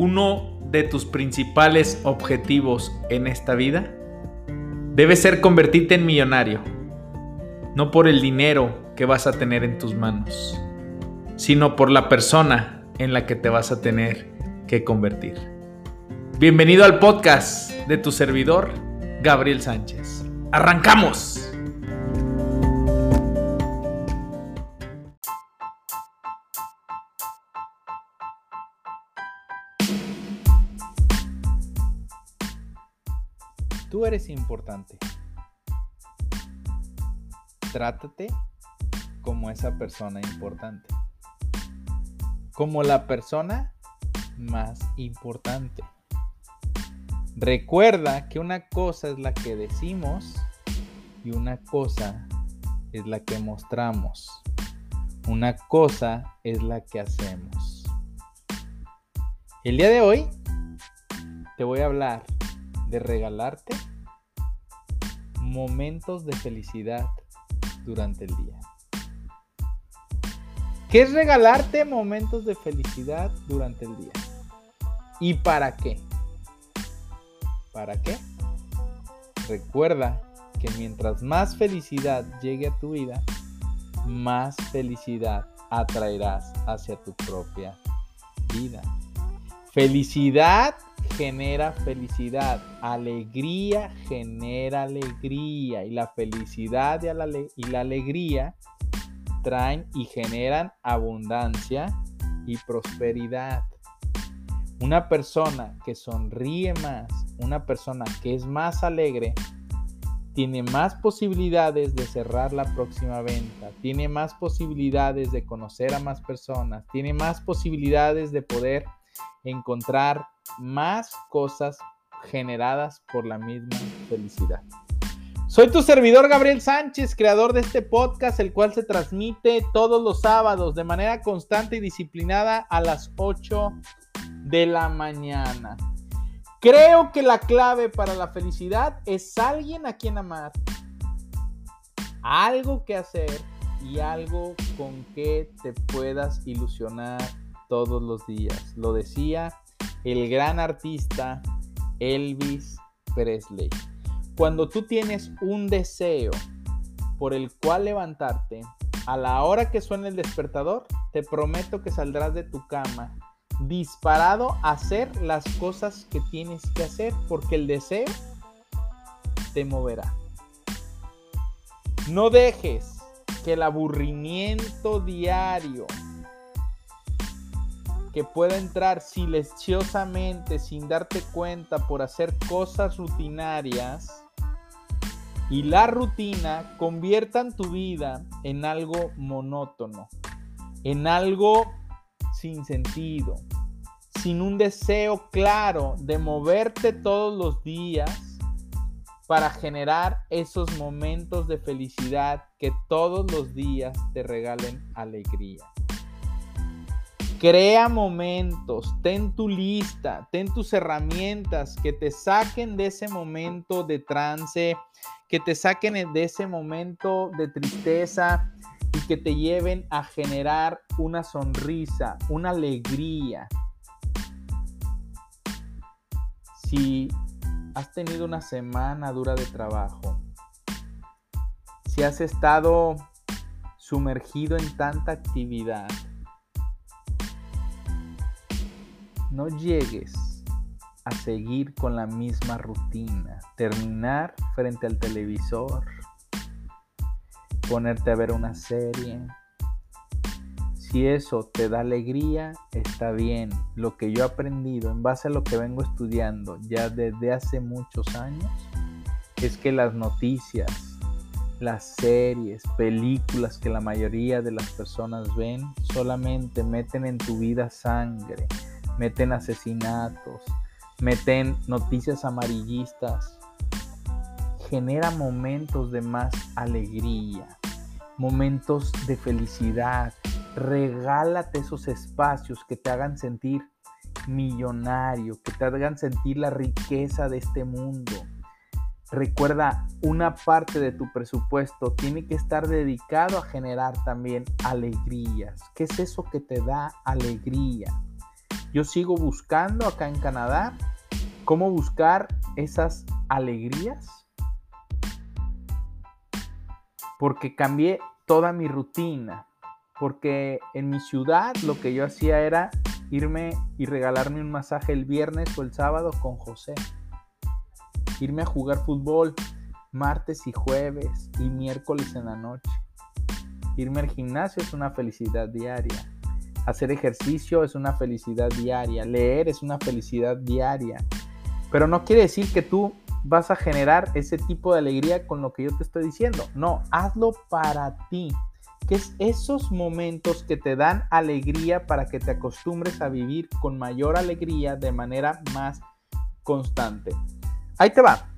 uno de tus principales objetivos en esta vida debe ser convertirte en millonario, no por el dinero que vas a tener en tus manos, sino por la persona en la que te vas a tener que convertir. Bienvenido al podcast de tu servidor, Gabriel Sánchez. ¡Arrancamos! Tú eres importante. Trátate como esa persona importante. Como la persona más importante. Recuerda que una cosa es la que decimos y una cosa es la que mostramos. Una cosa es la que hacemos. El día de hoy te voy a hablar de regalarte momentos de felicidad durante el día. ¿Qué es regalarte momentos de felicidad durante el día? ¿Y para qué? ¿Para qué? Recuerda que mientras más felicidad llegue a tu vida, más felicidad atraerás hacia tu propia vida. Felicidad genera felicidad, alegría genera alegría y la felicidad y la, alegría traen y generan abundancia y prosperidad. Una persona que sonríe más, una persona que es más alegre, tiene más posibilidades de cerrar la próxima venta, tiene más posibilidades de conocer a más personas, tiene más posibilidades de poder encontrar más cosas generadas por la misma felicidad. Soy tu servidor Gabriel Sánchez, creador de este podcast, el cual se transmite todos los sábados de manera constante y disciplinada a las 8 de la mañana. Creo que la clave para la felicidad es alguien a quien amar, algo que hacer y algo con que te puedas ilusionar todos los días. Lo decía el gran artista Elvis Presley. Cuando tú tienes un deseo por el cual levantarte, a la hora que suene el despertador, te prometo que saldrás de tu cama disparado a hacer las cosas que tienes que hacer porque el deseo te moverá. No dejes que el aburrimiento diario que pueda entrar silenciosamente sin darte cuenta por hacer cosas rutinarias y la rutina conviertan tu vida en algo monótono, en algo sin sentido, sin un deseo claro de moverte todos los días para generar esos momentos de felicidad que todos los días te regalen alegría. Crea momentos, ten tu lista, ten tus herramientas que te saquen de ese momento de trance, que te saquen de ese momento de tristeza y que te lleven a generar una sonrisa, una alegría. Si has tenido una semana dura de trabajo, si has estado sumergido en tanta actividad, no llegues a seguir con la misma rutina, terminar frente al televisor, ponerte a ver una serie. Si eso te da alegría, está bien. Lo que yo he aprendido en base a lo que vengo estudiando ya desde hace muchos años es que las noticias, las series, películas que la mayoría de las personas ven solamente meten en tu vida sangre, meten asesinatos, meten noticias amarillistas. Genera momentos de más alegría, momentos de felicidad. Regálate esos espacios que te hagan sentir millonario, que te hagan sentir la riqueza de este mundo. Recuerda, una parte de tu presupuesto tiene que estar dedicado a generar también alegrías. ¿Qué es eso que te da alegría? Yo sigo buscando acá en Canadá cómo buscar esas alegrías. Porque cambié toda mi rutina. Porque en mi ciudad lo que yo hacía era irme y regalarme un masaje el viernes o el sábado con José. Irme a jugar fútbol martes y jueves y miércoles en la noche. Irme al gimnasio es una felicidad diaria. Hacer ejercicio es una felicidad diaria. Leer es una felicidad diaria. Pero no quiere decir que tú vas a generar ese tipo de alegría con lo que yo te estoy diciendo. No, hazlo para ti. Que es esos momentos que te dan alegría para que te acostumbres a vivir con mayor alegría de manera más constante. Ahí te va.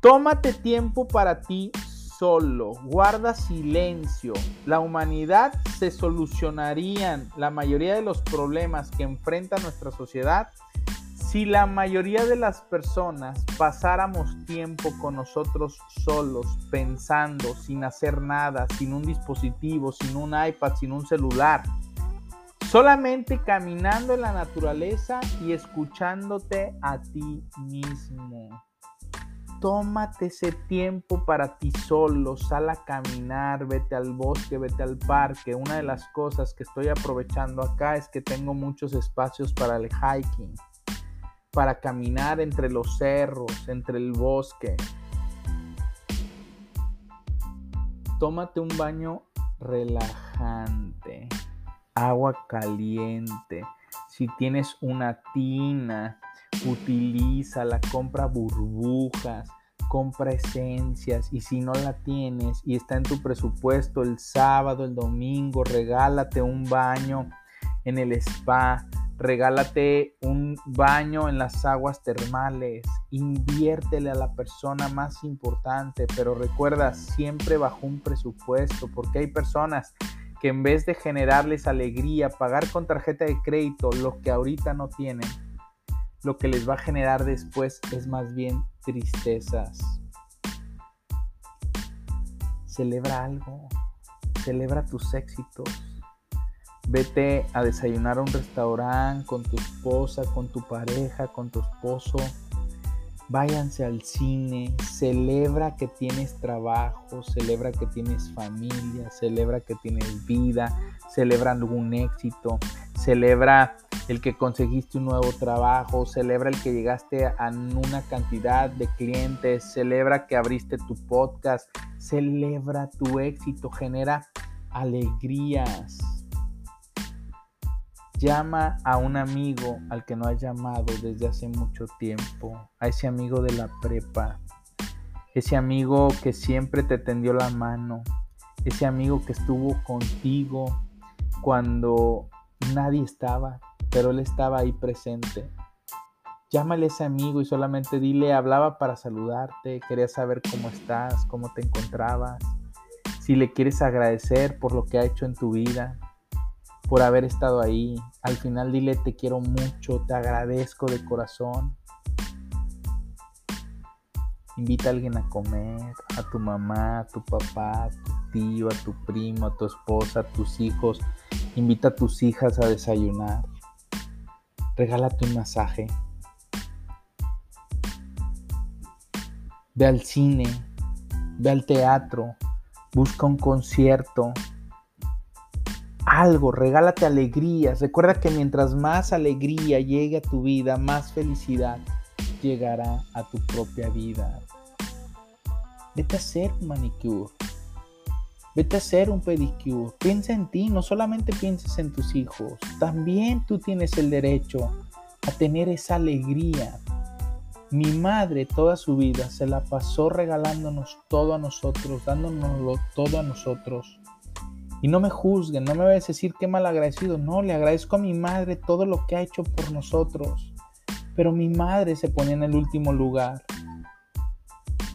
Tómate tiempo para ti solo, guarda silencio. La humanidad se solucionarían la mayoría de los problemas que enfrenta nuestra sociedad si la mayoría de las personas pasáramos tiempo con nosotros solos, pensando, sin hacer nada, sin un dispositivo, sin un iPad, sin un celular, solamente caminando en la naturaleza y escuchándote a ti mismo. Tómate ese tiempo para ti solo, sal a caminar, vete al bosque, vete al parque. Una de las cosas que estoy aprovechando acá es que tengo muchos espacios para el hiking para caminar entre los cerros, entre el bosque. Tómate un baño relajante, agua caliente. Si tienes una tina, utilízala, compra burbujas, compra esencias y si no la tienes y está en tu presupuesto el sábado, el domingo, regálate un baño en el spa, regálate un baño en las aguas termales, inviértele a la persona más importante, pero recuerda siempre bajo un presupuesto, porque hay personas que en vez de generarles alegría, pagar con tarjeta de crédito lo que ahorita no tienen, lo que les va a generar después es más bien tristezas. Celebra algo, celebra tus éxitos Vete a desayunar a un restaurante con tu esposa, con tu pareja, con tu esposo. Váyanse al cine, celebra que tienes trabajo, celebra que tienes familia, celebra que tienes vida, celebra algún éxito, celebra el que conseguiste un nuevo trabajo, celebra el que llegaste a una cantidad de clientes, celebra que abriste tu podcast, celebra tu éxito, genera alegrías. Llama a un amigo al que no has llamado desde hace mucho tiempo, a ese amigo de la prepa, ese amigo que siempre te tendió la mano, ese amigo que estuvo contigo cuando nadie estaba, pero él estaba ahí presente. Llámale a ese amigo y solamente dile, hablaba para saludarte, quería saber cómo estás, cómo te encontrabas, si le quieres agradecer por lo que ha hecho en tu vida, por haber estado ahí. Al final dile te quiero mucho, te agradezco de corazón. Invita a alguien a comer, a tu mamá, a tu papá, a tu tío, a tu primo, a tu esposa, a tus hijos. Invita a tus hijas a desayunar. Regálate un masaje. Ve al cine, ve al teatro, busca un concierto, algo, regálate alegrías. Recuerda que mientras más alegría llegue a tu vida, más felicidad llegará a tu propia vida. Vete a hacer un manicure. Vete a hacer un pedicure. Piensa en ti, no solamente pienses en tus hijos. También tú tienes el derecho a tener esa alegría. Mi madre toda su vida se la pasó regalándonos todo a nosotros, dándonos todo a nosotros. Y no me juzguen, no me vayas a decir qué mal agradecido. No, le agradezco a mi madre todo lo que ha hecho por nosotros. Pero mi madre se ponía en el último lugar.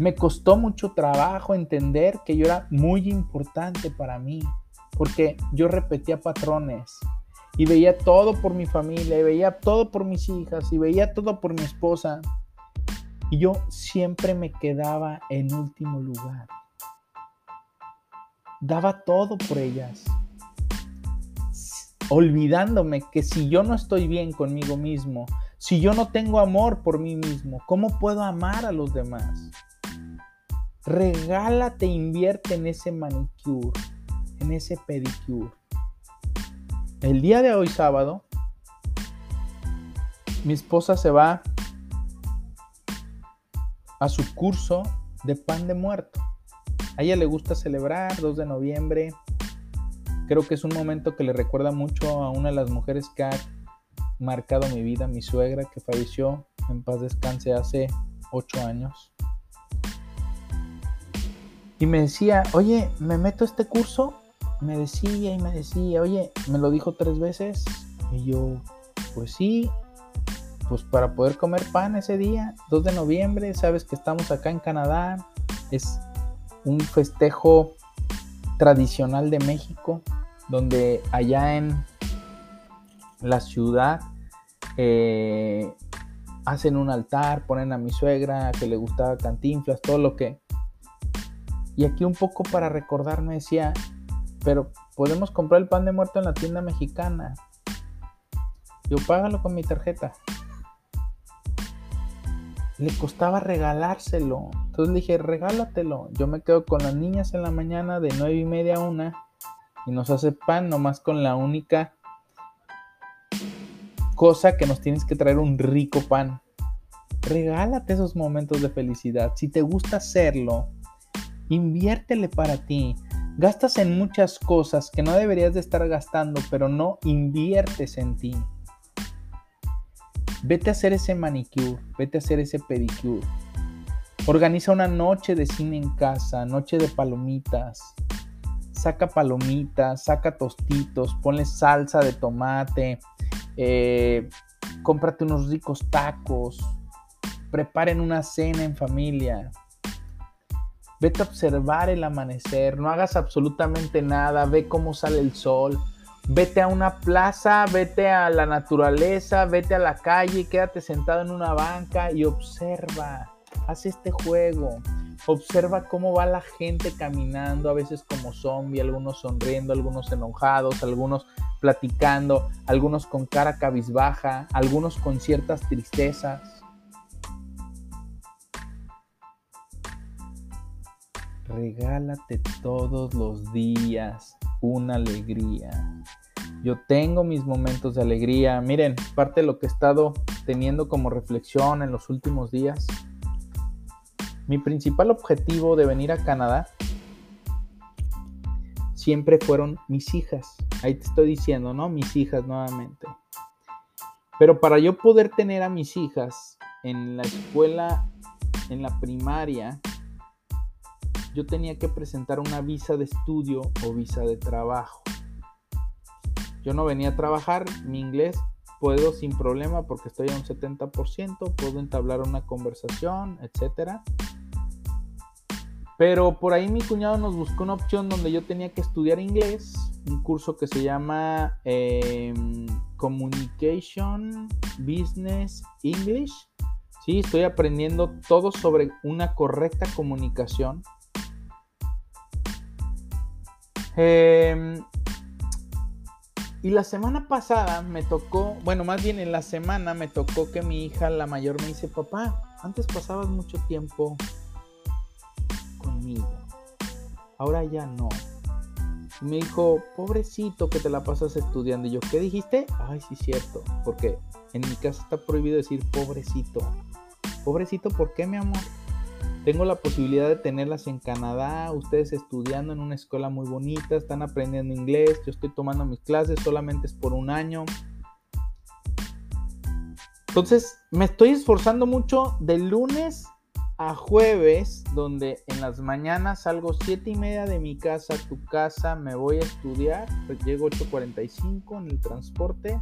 Me costó mucho trabajo entender que yo era muy importante para mí. Porque yo repetía patrones. Y veía todo por mi familia, y veía todo por mis hijas, y veía todo por mi esposa. Y yo siempre me quedaba en último lugar daba todo por ellas. olvidándome que si yo no estoy bien conmigo mismo, si yo no tengo amor por mí mismo, ¿cómo puedo amar a los demás? Regálate, invierte en ese manicure, en ese pedicure. El día de hoy sábado, mi esposa se va a su curso de pan de muerto. A ella le gusta celebrar 2 de noviembre. Creo que es un momento que le recuerda mucho a una de las mujeres que ha marcado mi vida, mi suegra, que falleció en paz descanse hace 8 años. Y me decía, oye, ¿me meto a este curso? Me decía y me decía, oye, me lo dijo tres veces. Y yo, pues sí, pues para poder comer pan ese día, 2 de noviembre, sabes que estamos acá en Canadá, es un festejo tradicional de México, donde allá en la ciudad eh, hacen un altar, ponen a mi suegra que le gustaba cantinflas, todo lo que... Y aquí un poco para recordarme decía, pero podemos comprar el pan de muerto en la tienda mexicana. Yo págalo con mi tarjeta le costaba regalárselo. Entonces le dije, regálatelo. Yo me quedo con las niñas en la mañana de nueve y media a una y nos hace pan nomás con la única cosa que nos tienes que traer un rico pan. Regálate esos momentos de felicidad. Si te gusta hacerlo, inviértele para ti. Gastas en muchas cosas que no deberías de estar gastando, pero no inviertes en ti. Vete a hacer ese manicure, vete a hacer ese pedicure. Organiza una noche de cine en casa, noche de palomitas. Saca palomitas, saca tostitos, ponle salsa de tomate, eh, cómprate unos ricos tacos, preparen una cena en familia. Vete a observar el amanecer, no hagas absolutamente nada, ve cómo sale el sol, Vete a una plaza, vete a la naturaleza, vete a la calle, quédate sentado en una banca y observa. Haz este juego. Observa cómo va la gente caminando, a veces como zombie, algunos sonriendo, algunos enojados, algunos platicando, algunos con cara cabizbaja, algunos con ciertas tristezas. Regálate todos los días una alegría. Yo tengo mis momentos de alegría. Miren, parte de lo que he estado teniendo como reflexión en los últimos días. Mi principal objetivo de venir a Canadá siempre fueron mis hijas. Ahí te estoy diciendo, ¿no? Mis hijas nuevamente. Pero para yo poder tener a mis hijas en la escuela, en la primaria, yo tenía que presentar una visa de estudio o visa de trabajo. Yo no venía a trabajar, mi inglés puedo sin problema porque estoy a un 70%, puedo entablar una conversación, etc. Pero por ahí mi cuñado nos buscó una opción donde yo tenía que estudiar inglés, un curso que se llama em, Communication Business English. Sí, estoy aprendiendo todo sobre una correcta comunicación. Eh, y la semana pasada me tocó, bueno, más bien en la semana me tocó que mi hija, la mayor, me dice, papá, antes pasabas mucho tiempo conmigo, ahora ya no. Me dijo, pobrecito que te la pasas estudiando. Y yo, ¿qué dijiste? Ay, sí, cierto, porque en mi casa está prohibido decir pobrecito. Pobrecito, ¿por qué, mi amor? Tengo la posibilidad de tenerlas en Canadá, ustedes estudiando en una escuela muy bonita, están aprendiendo inglés, yo estoy tomando mis clases, solamente es por un año. Entonces, me estoy esforzando mucho de lunes a jueves, donde en las mañanas salgo 7 y media de mi casa a tu casa, me voy a estudiar, llego 8.45 en el transporte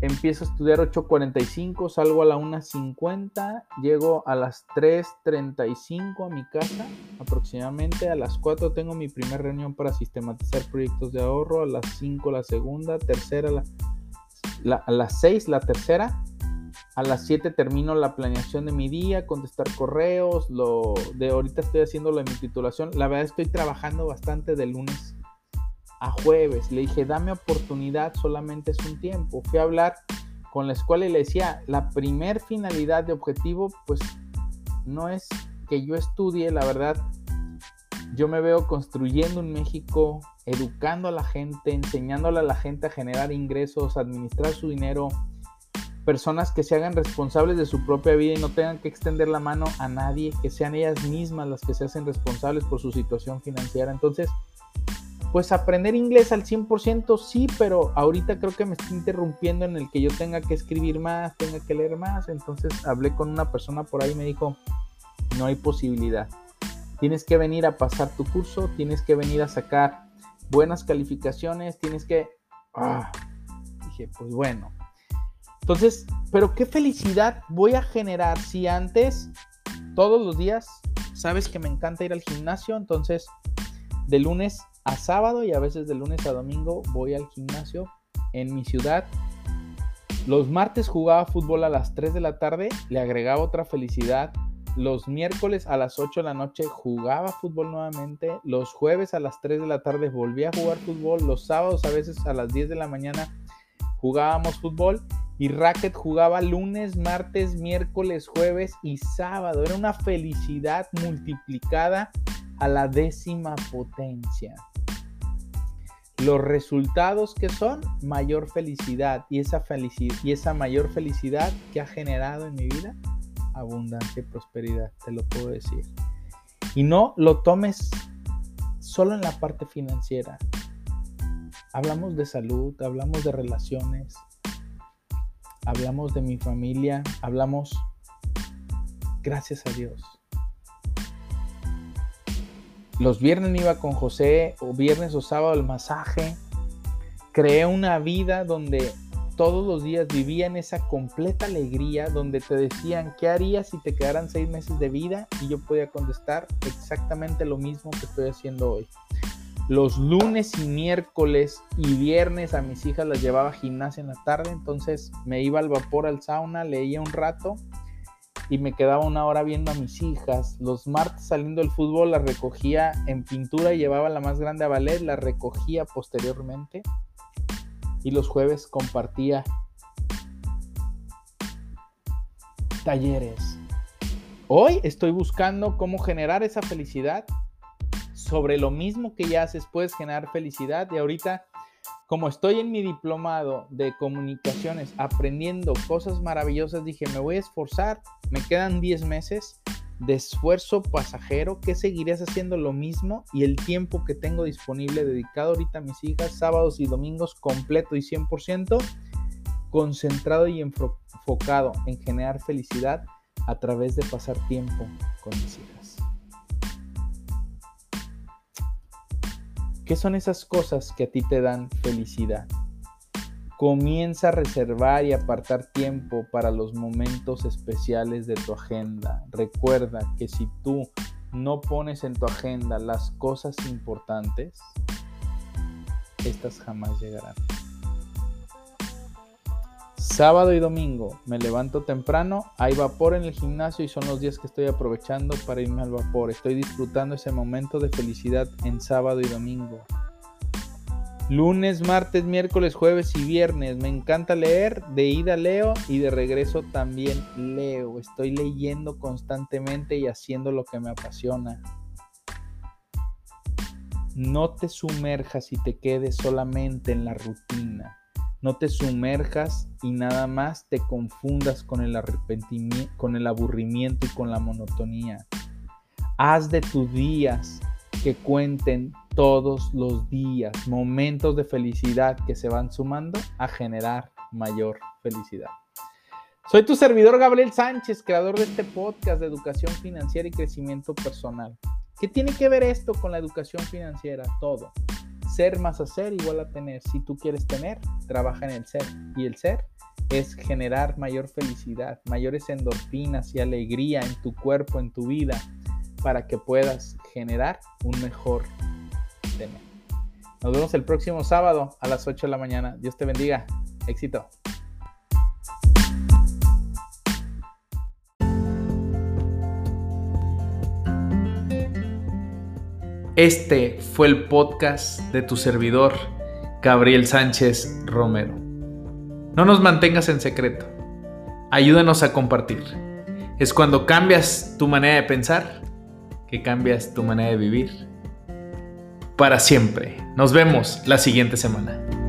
empiezo a estudiar 8.45, salgo a la 1.50, llego a las 3.35 a mi casa aproximadamente, a las 4 tengo mi primera reunión para sistematizar proyectos de ahorro, a las 5 la segunda, tercera, a las 6 la tercera, a las 7 termino la planeación de mi día, contestar correos, lo de ahorita estoy haciendo la mi titulación, la verdad estoy trabajando bastante de lunes a jueves. Le dije, dame oportunidad, solamente es un tiempo. Fui a hablar con la escuela y le decía, la primer finalidad de objetivo, pues no es que yo estudie, la verdad, yo me veo construyendo un México, educando a la gente, enseñándole a la gente a generar ingresos, administrar su dinero, personas que se hagan responsables de su propia vida y no tengan que extender la mano a nadie, que sean ellas mismas las que se hacen responsables por su situación financiera. Entonces, pues aprender inglés al 100% sí, pero ahorita creo que me está interrumpiendo en el que yo tenga que escribir más, tenga que leer más. Entonces hablé con una persona por ahí y me dijo, no hay posibilidad. Tienes que venir a pasar tu curso, tienes que venir a sacar buenas calificaciones, tienes que... Ah, dije, pues bueno, entonces, pero qué felicidad voy a generar si antes, todos los días, sabes que me encanta ir al gimnasio, entonces de lunes a sábado y a veces de lunes a domingo voy al gimnasio en mi ciudad. Los martes jugaba fútbol a las 3 de la tarde, le agregaba otra felicidad. Los miércoles a las 8 de la noche jugaba fútbol nuevamente. Los jueves a las 3 de la tarde volvía a jugar fútbol. Los sábados a veces a las 10 de la mañana jugábamos fútbol y Racket jugaba lunes, martes, miércoles, jueves y sábado. Era una felicidad multiplicada a la décima potencia. Los resultados que son mayor felicidad y esa felicidad y esa mayor felicidad que ha generado en mi vida abundancia y prosperidad, te lo puedo decir. Y no lo tomes solo en la parte financiera. Hablamos de salud, hablamos de relaciones, hablamos de mi familia, hablamos, gracias a Dios. Los viernes iba con José, o viernes o sábado el masaje. Creé una vida donde todos los días vivía en esa completa alegría, donde te decían, ¿qué harías si te quedaran seis meses de vida? Y yo podía contestar exactamente lo mismo que estoy haciendo hoy. Los lunes y miércoles y viernes a mis hijas las llevaba a gimnasia en la tarde, entonces me iba al vapor al sauna, leía un rato y me quedaba una hora viendo a mis hijas. Los martes saliendo del fútbol las recogía en pintura y llevaba la más grande a ballet, la recogía posteriormente. Y los jueves compartía talleres. Hoy estoy buscando cómo generar esa felicidad sobre lo mismo que ya haces puedes generar felicidad y ahorita como estoy en mi diplomado de comunicaciones aprendiendo cosas maravillosas, dije, me voy a esforzar, me quedan 10 meses de esfuerzo pasajero, que seguirías haciendo lo mismo y el tiempo que tengo disponible dedicado ahorita a mis hijas, sábados y domingos completo y 100%, concentrado y enfocado en generar felicidad a través de pasar tiempo con mis hijas. ¿Qué son esas cosas que a ti te dan felicidad? Comienza a reservar y apartar tiempo para los momentos especiales de tu agenda. Recuerda que si tú no pones en tu agenda las cosas importantes, estas jamás llegarán. Sábado y domingo me levanto temprano, hay vapor en el gimnasio y son los días que estoy aprovechando para irme al vapor. Estoy disfrutando ese momento de felicidad en sábado y domingo. Lunes, martes, miércoles, jueves y viernes. Me encanta leer. De ida leo y de regreso también leo. Estoy leyendo constantemente y haciendo lo que me apasiona. No te sumerjas y te quedes solamente en la rutina. No te sumerjas y nada más te confundas con el arrepentimiento, con el aburrimiento y con la monotonía. Haz de tus días que cuenten todos los días, momentos de felicidad que se van sumando a generar mayor felicidad. Soy tu servidor Gabriel Sánchez, creador de este podcast de educación financiera y crecimiento personal. ¿Qué tiene que ver esto con la educación financiera? Todo. Ser más hacer igual a tener. Si tú quieres tener, trabaja en el ser. Y el ser es generar mayor felicidad, mayores endorfinas y alegría en tu cuerpo, en tu vida, para que puedas generar un mejor tener. Nos vemos el próximo sábado a las 8 de la mañana. Dios te bendiga. Éxito. Este fue el podcast de tu servidor, Gabriel Sánchez Romero. No nos mantengas en secreto. Ayúdanos a compartir. Es cuando cambias tu manera de pensar que cambias tu manera de vivir para siempre. Nos vemos la siguiente semana.